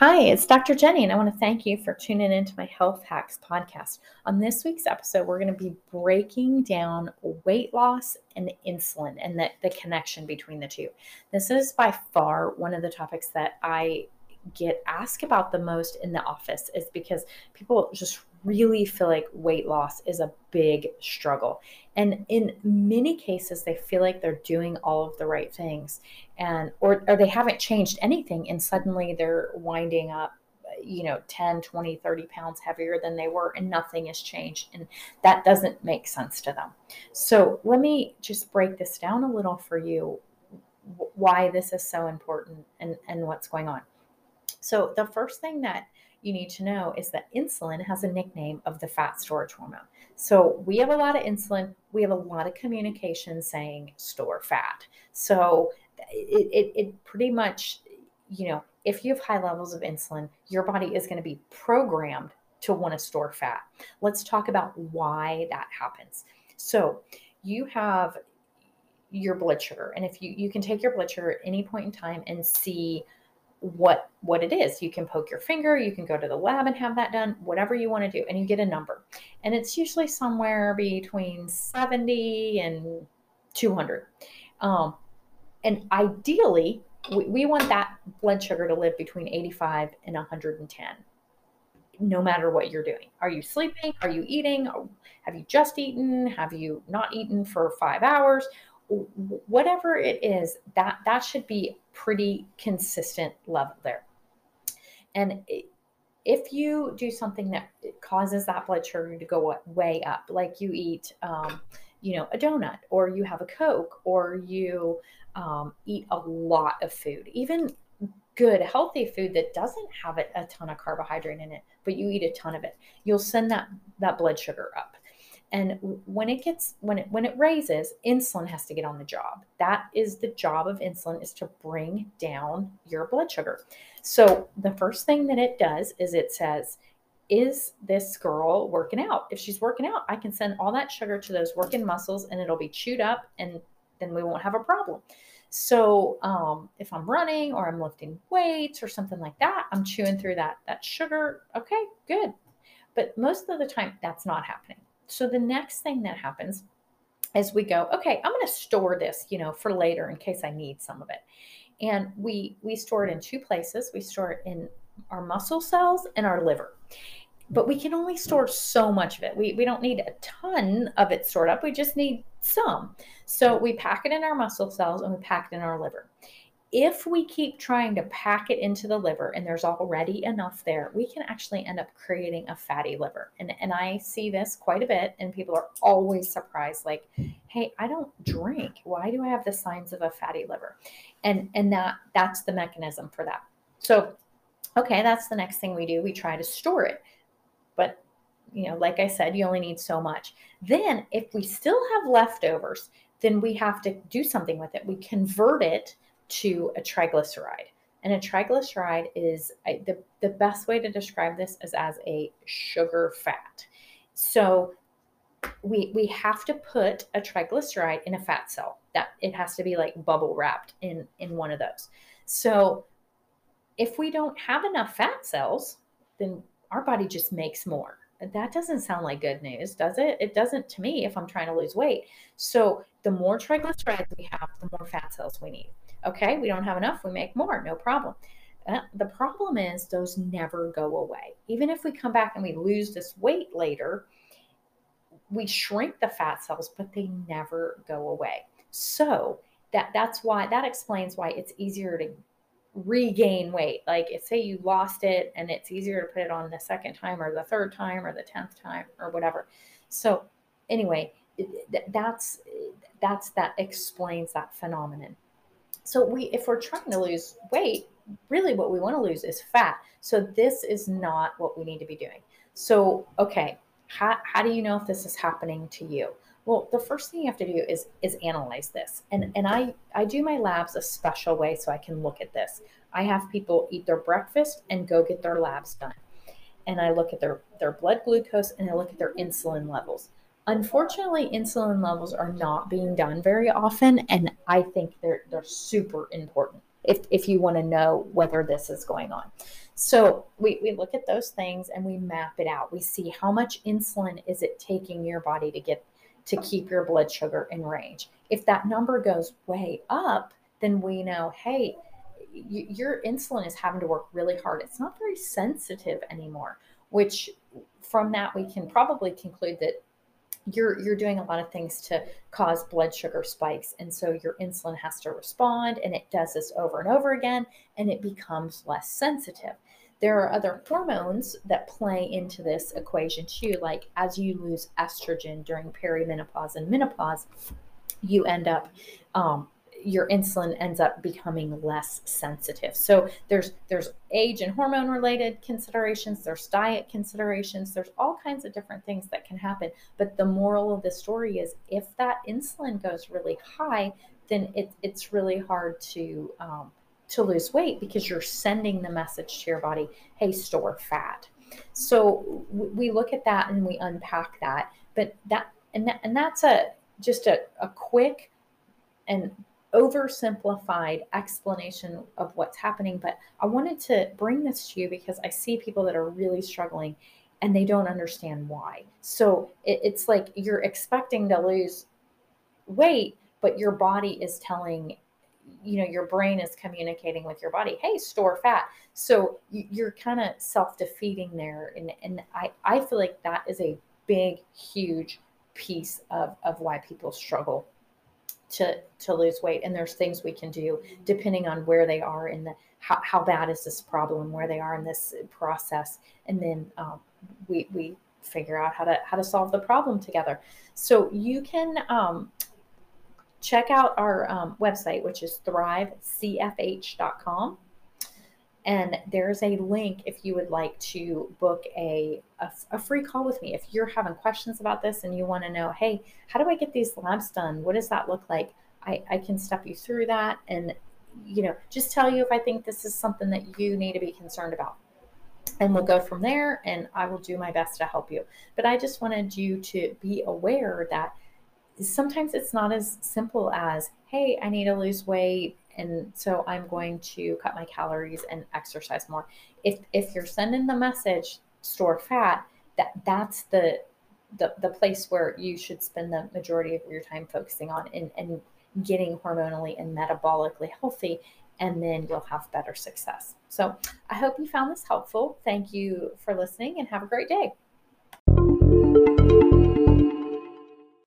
Hi, it's Dr. Jenny, and I want to thank you for tuning into my Health Hacks podcast. On this week's episode, we're going to be breaking down weight loss and insulin and the, the connection between the two. This is by far one of the topics that I get asked about the most in the office is because people just really feel like weight loss is a big struggle. And in many cases, they feel like they're doing all of the right things and or, or they haven't changed anything and suddenly they're winding up you know 10 20 30 pounds heavier than they were and nothing has changed and that doesn't make sense to them so let me just break this down a little for you why this is so important and and what's going on so the first thing that you need to know is that insulin has a nickname of the fat storage hormone. So we have a lot of insulin, we have a lot of communication saying store fat. So it, it, it pretty much, you know, if you have high levels of insulin, your body is going to be programmed to want to store fat. Let's talk about why that happens. So you have your blood sugar, and if you you can take your blood sugar at any point in time and see what what it is. You can poke your finger you can go to the lab and have that done whatever you want to do and you get a number. And it's usually somewhere between 70 and 200 um, and ideally we, we want that blood sugar to live between 85 and 110 no matter what you're doing. Are you sleeping? Are you eating? Have you just eaten? Have you not eaten for five hours whatever it is, that that should be pretty consistent level there. And if you do something that causes that blood sugar to go way up, like you eat, um, you know, a donut, or you have a Coke, or you um, eat a lot of food, even good, healthy food that doesn't have a, ton of carbohydrate in it, but you eat a ton of it, you'll send that that blood sugar up and when it gets when it when it raises insulin has to get on the job. That is the job of insulin is to bring down your blood sugar. So the first thing that it does is it says is this girl working out? If she's working out i can send all that sugar to those working muscles and it'll be chewed up and then we won't have a problem. So um, if i'm running or i'm lifting weights or something like that i'm chewing through that that sugar. Okay good. But most of the time that's not happening so the next thing that happens is we go, okay, I'm going to store this, you know, for later in case I need some of it. And we we store it in two places. We store it in our muscle cells and our liver. But we can only store so much of it. We, we don't need a ton of it stored up. We just need some. So we pack it in our muscle cells and we pack it in our liver if we keep trying to pack it into the liver and there's already enough there, we can actually end up creating a fatty liver. And, and I see this quite a bit, and people are always surprised, like, hey, I don't drink. Why do I have the signs of a fatty liver? And and that that's the mechanism for that. So, okay, that's the next thing we do. We try to store it. But you know, like I said, you only need so much. Then if we still have leftovers, then we have to do something with it. We convert it to a triglyceride. And a triglyceride is the, the best way to describe this is as a sugar fat. So we we have to put a triglyceride in a fat cell. That it has to be like bubble wrapped in in one of those. So if we don't have enough fat cells, then our body just makes more. That doesn't sound like good news, does it? It doesn't to me if I'm trying to lose weight. So the more triglycerides we have, the more fat cells we need. Okay, we don't have enough, we make more, no problem. Uh, the problem is those never go away. Even if we come back and we lose this weight later, we shrink the fat cells, but they never go away. So that that's why that explains why it's easier to regain weight. Like if say you lost it and it's easier to put it on the second time or the third time or the 10th time or whatever. So anyway, that's that's that explains that phenomenon. So we if we're trying to lose weight, really what we want to lose is fat. So this is not what we need to be doing. So okay, how, how do you know if this is happening to you? Well, the first thing you have to do is is analyze this. And and I I do my labs a special way so I can look at this. I have people eat their breakfast and go get their labs done. And I look at their their blood glucose and I look at their insulin levels. Unfortunately, insulin levels are not being done very often, and I think they're they're super important if if you want to know whether this is going on. So we, we look at those things and we map it out. We see how much insulin is it taking your body to get to keep your blood sugar in range. If that number goes way up, then we know, hey, your insulin is having to work really hard. It's not very sensitive anymore, which from that we can probably conclude that you're you're doing a lot of things to cause blood sugar spikes and so your insulin has to respond and it does this over and over again and it becomes less sensitive there are other hormones that play into this equation too like as you lose estrogen during perimenopause and menopause you end up um, your insulin ends up becoming less sensitive. So there's there's age and hormone related considerations, there's diet considerations, there's all kinds of different things that can happen. But the moral of the story is if that insulin goes really high, then it, it's really hard to um, to lose weight because you're sending the message to your body, hey, store fat. So we look at that and we unpack that. But that and that, and that's a just a, a quick and oversimplified explanation of what's happening, but I wanted to bring this to you because I see people that are really struggling and they don't understand why. So it, it's like you're expecting to lose weight, but your body is telling you know your brain is communicating with your body hey store fat. So you're kind of self-defeating there and and i i feel like that is a big huge piece of of why people struggle to to lose weight and there's things we can do depending on where they are in the how, how bad is this problem where they are in this process and then um, we we figure out how to how to solve the problem together. So you can um, check out our um, website which is thrivecfh.com and there's a link if you would like to book a, a, a, free call with me. If you're having questions about this and you want to know, hey, how do I get these labs done? What does that look like? I, I can step you through that and, you know, just tell you if I think this is something that you need to be concerned about. And we'll go from there and I will do my best to help you. But I just wanted you to be aware that sometimes it's not as simple as, hey, I need to lose weight and so i'm going to cut my calories and exercise more. If if you're sending the message store fat that that's the the, the place where you should spend the majority of your time focusing on and, and getting hormonally and metabolically healthy and then you'll have better success. So i hope you found this helpful. Thank you for listening and have a great day